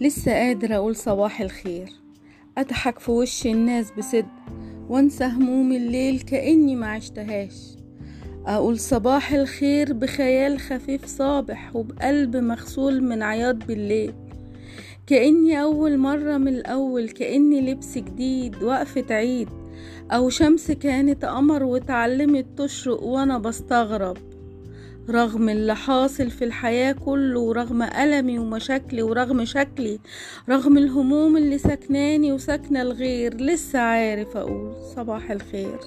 لسه قادرة أقول صباح الخير. أضحك في وش الناس بصدق وأنسى هموم الليل كأني ما عشتهاش. أقول صباح الخير بخيال خفيف صابح وبقلب مغسول من عياط بالليل. كأني أول مرة من الأول كأني لبس جديد وقفة عيد. أو شمس كانت قمر واتعلمت تشرق وأنا بستغرب. رغم اللي حاصل في الحياة كله ورغم ألمي ومشاكلي ورغم شكلي رغم الهموم اللي سكناني وسكنة الغير لسه عارف أقول صباح الخير.